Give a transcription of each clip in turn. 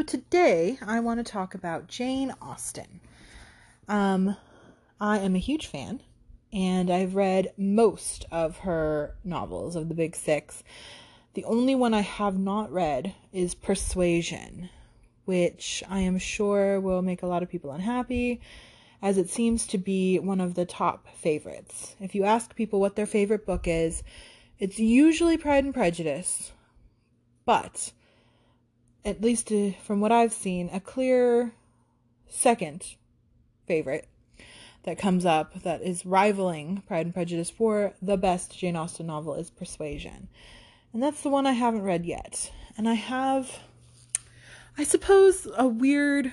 So today I want to talk about Jane Austen. Um, I am a huge fan, and I've read most of her novels of the big six. The only one I have not read is Persuasion, which I am sure will make a lot of people unhappy, as it seems to be one of the top favorites. If you ask people what their favorite book is, it's usually Pride and Prejudice, but at least uh, from what I've seen, a clear second favorite that comes up that is rivaling Pride and Prejudice for the best Jane Austen novel is Persuasion. And that's the one I haven't read yet. And I have, I suppose, a weird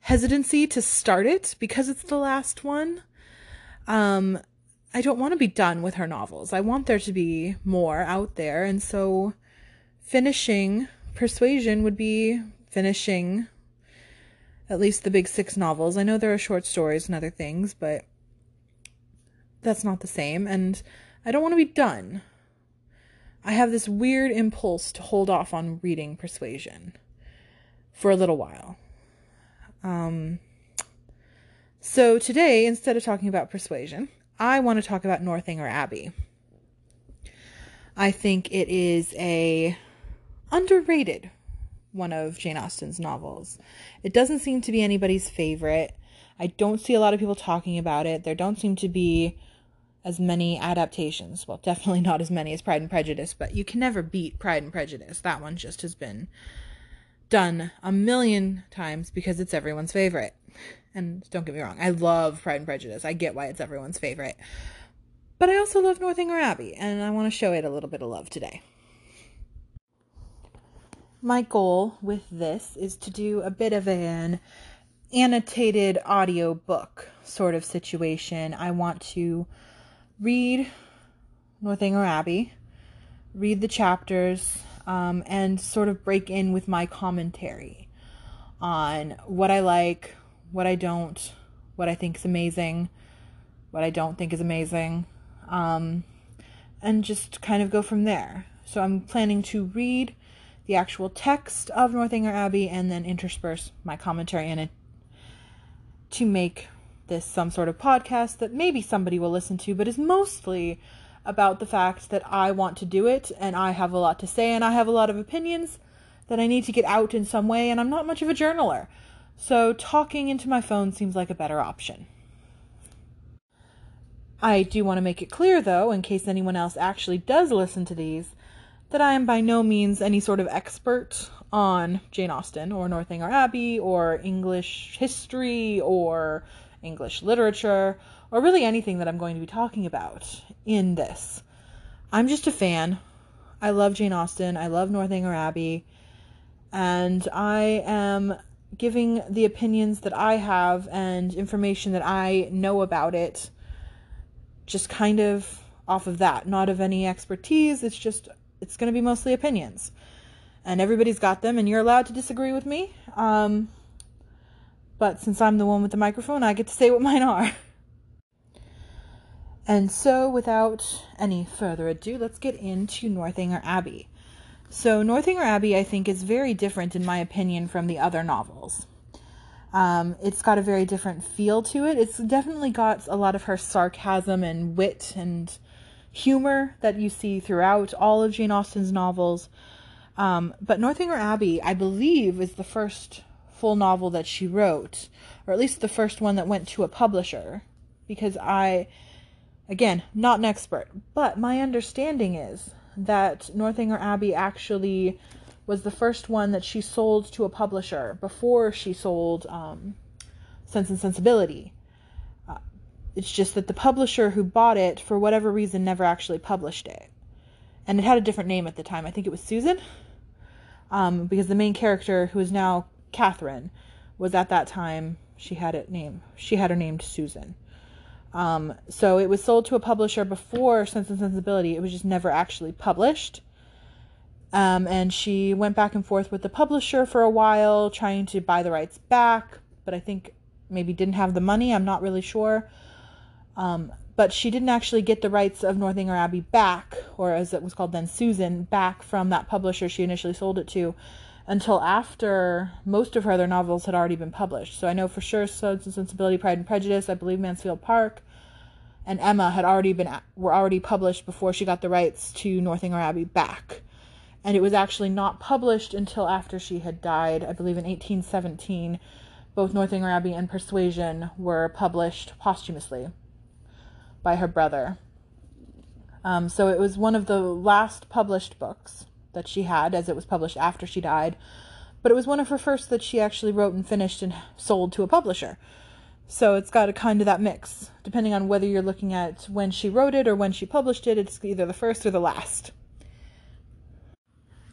hesitancy to start it because it's the last one. Um, I don't want to be done with her novels. I want there to be more out there. And so finishing Persuasion would be finishing at least the big six novels. I know there are short stories and other things, but that's not the same. And I don't want to be done. I have this weird impulse to hold off on reading Persuasion for a little while. Um, so today, instead of talking about Persuasion, I want to talk about Northanger Abbey. I think it is a underrated one of Jane Austen's novels. It doesn't seem to be anybody's favorite. I don't see a lot of people talking about it. There don't seem to be as many adaptations. Well, definitely not as many as Pride and Prejudice, but you can never beat Pride and Prejudice. That one just has been done a million times because it's everyone's favorite. And don't get me wrong, I love Pride and Prejudice. I get why it's everyone's favorite. But I also love Northanger Abbey, and I want to show it a little bit of love today my goal with this is to do a bit of an annotated audio book sort of situation. I want to read Northanger Abbey, read the chapters, um, and sort of break in with my commentary on what I like, what I don't, what I think is amazing, what I don't think is amazing, um, and just kind of go from there. So I'm planning to read the actual text of Northanger Abbey and then intersperse my commentary in it to make this some sort of podcast that maybe somebody will listen to, but is mostly about the fact that I want to do it and I have a lot to say and I have a lot of opinions that I need to get out in some way, and I'm not much of a journaler. So talking into my phone seems like a better option. I do want to make it clear, though, in case anyone else actually does listen to these, that I am by no means any sort of expert on Jane Austen or Northanger Abbey or English history or English literature or really anything that I'm going to be talking about in this. I'm just a fan. I love Jane Austen. I love Northanger Abbey. And I am giving the opinions that I have and information that I know about it just kind of off of that, not of any expertise. It's just it's going to be mostly opinions. And everybody's got them, and you're allowed to disagree with me. Um, but since I'm the one with the microphone, I get to say what mine are. And so, without any further ado, let's get into Northanger Abbey. So, Northanger Abbey, I think, is very different, in my opinion, from the other novels. Um, it's got a very different feel to it. It's definitely got a lot of her sarcasm and wit and humor that you see throughout all of Jane Austen's novels. Um, but Northanger Abbey, I believe, is the first full novel that she wrote, or at least the first one that went to a publisher. Because I, again, not an expert, but my understanding is that Northanger Abbey actually was the first one that she sold to a publisher before she sold um, Sense and Sensibility. It's just that the publisher who bought it, for whatever reason, never actually published it. And it had a different name at the time. I think it was Susan. Um, because the main character, who is now Catherine, was at that time, she had it name. She had her named Susan. Um, so it was sold to a publisher before Sense and Sensibility. It was just never actually published. Um, and she went back and forth with the publisher for a while, trying to buy the rights back, but I think maybe didn't have the money. I'm not really sure. Um, but she didn't actually get the rights of Northanger Abbey back, or as it was called then, Susan, back from that publisher she initially sold it to until after most of her other novels had already been published. So I know for sure Sense and Sensibility, Pride and Prejudice, I believe Mansfield Park, and Emma had already been were already published before she got the rights to Northanger Abbey back. And it was actually not published until after she had died, I believe in 1817. Both Northanger Abbey and Persuasion were published posthumously by her brother. Um, so it was one of the last published books that she had, as it was published after she died. But it was one of her first that she actually wrote and finished and sold to a publisher. So it's got a kind of that mix. Depending on whether you're looking at when she wrote it or when she published it, it's either the first or the last.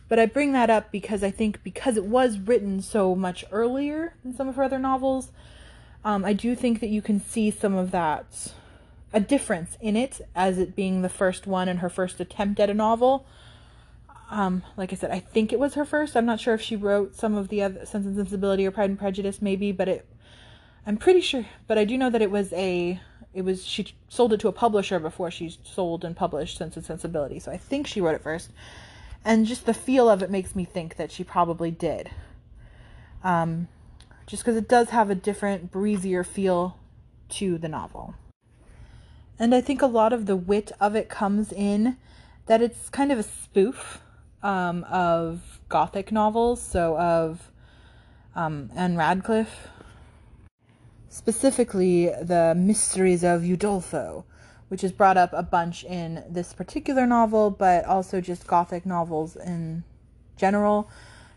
But I bring that up because I think because it was written so much earlier than some of her other novels, um, I do think that you can see some of that, a difference in it as it being the first one and her first attempt at a novel um, like I said, I think it was her first. I'm not sure if she wrote some of the other Sense and Sensibility or Pride and Prejudice, maybe, but it. I'm pretty sure, but I do know that it was a. It was she sold it to a publisher before she sold and published Sense and Sensibility, so I think she wrote it first. And just the feel of it makes me think that she probably did. Um, just because it does have a different, breezier feel to the novel. And I think a lot of the wit of it comes in that it's kind of a spoof um, of Gothic novels, so of um, Ann Radcliffe, specifically the Mysteries of Udolpho, which is brought up a bunch in this particular novel, but also just Gothic novels in general.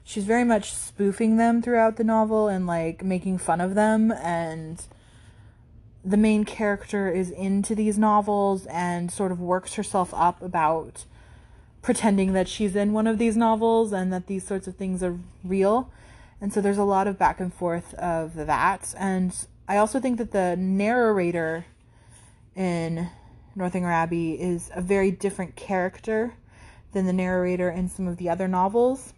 She's very much spoofing them throughout the novel and like making fun of them and the main character is into these novels and sort of works herself up about pretending that she's in one of these novels and that these sorts of things are real. And so there's a lot of back and forth of that. And I also think that the narrator in Northanger Abbey is a very different character than the narrator in some of the other novels,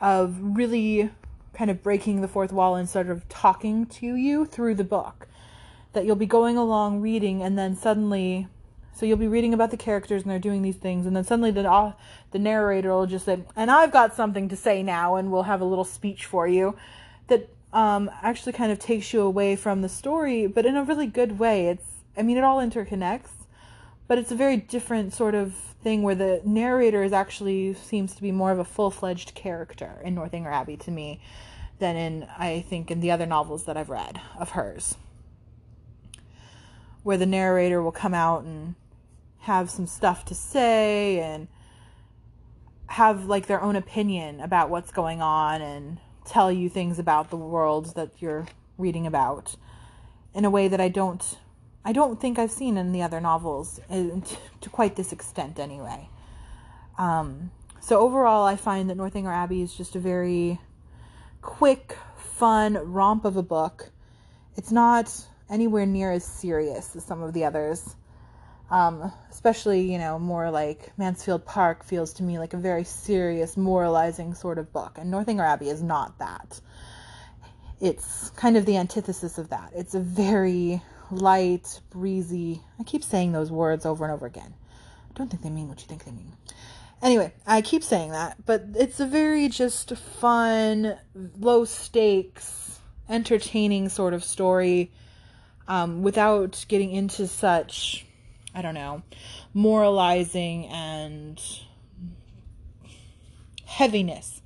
of really kind of breaking the fourth wall and sort of talking to you through the book. That you'll be going along reading, and then suddenly so you'll be reading about the characters and they're doing these things, and then suddenly the uh, the narrator will just say, "And I've got something to say now," and we'll have a little speech for you that um, actually kind of takes you away from the story, but in a really good way. It's I mean, it all interconnects, but it's a very different sort of thing where the narrator is actually seems to be more of a full fledged character in Northanger Abbey to me than in I think in the other novels that I've read of hers where the narrator will come out and have some stuff to say and have like their own opinion about what's going on and tell you things about the world that you're reading about in a way that I don't I don't think I've seen in the other novels to quite this extent anyway. Um, so overall, I find that Northanger Abbey is just a very quick, fun romp of a book. It's not anywhere near as serious as some of the others. Um, especially, you know, more like Mansfield Park feels to me like a very serious, moralizing sort of book. And Northanger Abbey is not that. It's kind of the antithesis of that. It's a very light, breezy. I keep saying those words over and over again. I don't think they mean what you think they mean. Anyway, I keep saying that, but it's a very just fun, low stakes, entertaining sort of story um, without getting into such I don't know, moralizing and heaviness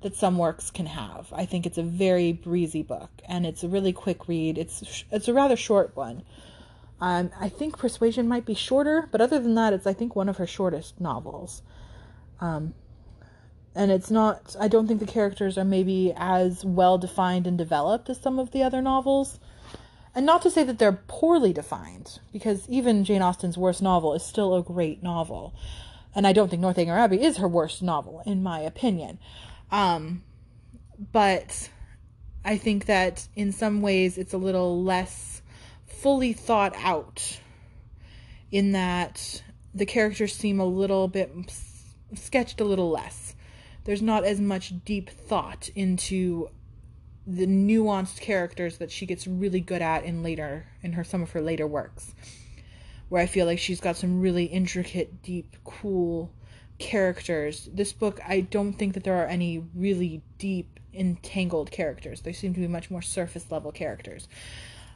that some works can have. I think it's a very breezy book and it's a really quick read. It's it's a rather short one. Um, I think Persuasion might be shorter, but other than that, it's I think one of her shortest novels. Um, and it's not. I don't think the characters are maybe as well defined and developed as some of the other novels. And not to say that they're poorly defined, because even Jane Austen's worst novel is still a great novel. And I don't think Northanger Abbey is her worst novel, in my opinion. Um, but I think that in some ways it's a little less fully thought out, in that the characters seem a little bit sketched a little less. There's not as much deep thought into the nuanced characters that she gets really good at in later in her some of her later works where i feel like she's got some really intricate deep cool characters. This book, I don't think that there are any really deep, entangled characters. They seem to be much more surface level characters.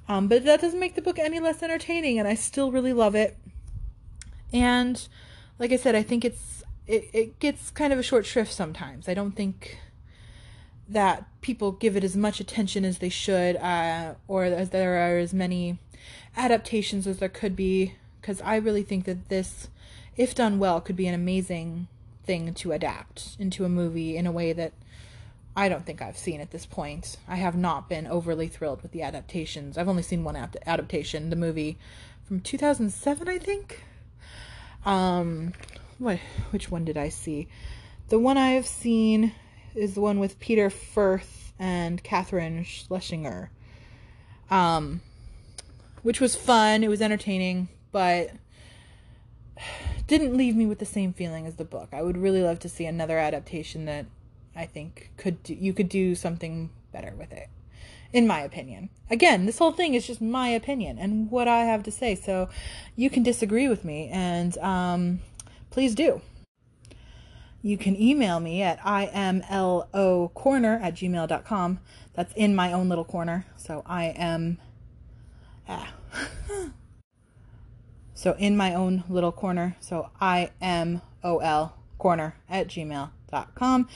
Um, but that doesn't make the book any less entertaining, and I still really love it. And like I said, I think it's it, it gets kind of a short shrift sometimes. I don't think that people give it as much attention as they should, uh, or as there are as many adaptations as there could be. Because I really think that this, if done well, could be an amazing thing to adapt into a movie in a way that I don't think I've seen at this point. I have not been overly thrilled with the adaptations. I've only seen one adaptation, the movie from 2007, I think. Um, what? Which one did I see? The one I have seen is the one with Peter Firth and Katharine Schlesinger. Um, which was fun. It was entertaining, but didn't leave me with the same feeling as the book. I would really love to see another adaptation that I think could do, you could do something better with it. In my opinion. Again, this whole thing is just my opinion and what I have to say. So you can disagree with me and um, please do. You can email me at imlocorner at gmail.com. That's in my own little corner. So I am. Ah. so in my own little corner. So I M O L corner at gmail.com.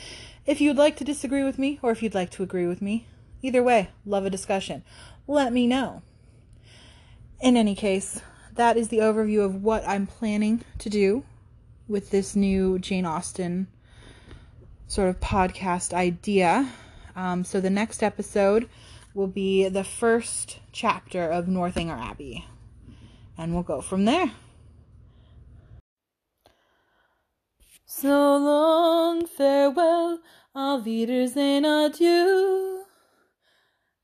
If you'd like to disagree with me or if you'd like to agree with me, either way, love a discussion. Let me know. In any case, that is the overview of what I'm planning to do with this new Jane Austen sort of podcast idea. Um, so the next episode will be the first chapter of Northanger Abbey, and we'll go from there. So long, farewell, auf Wiedersehen, adieu.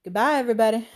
Goodbye, everybody.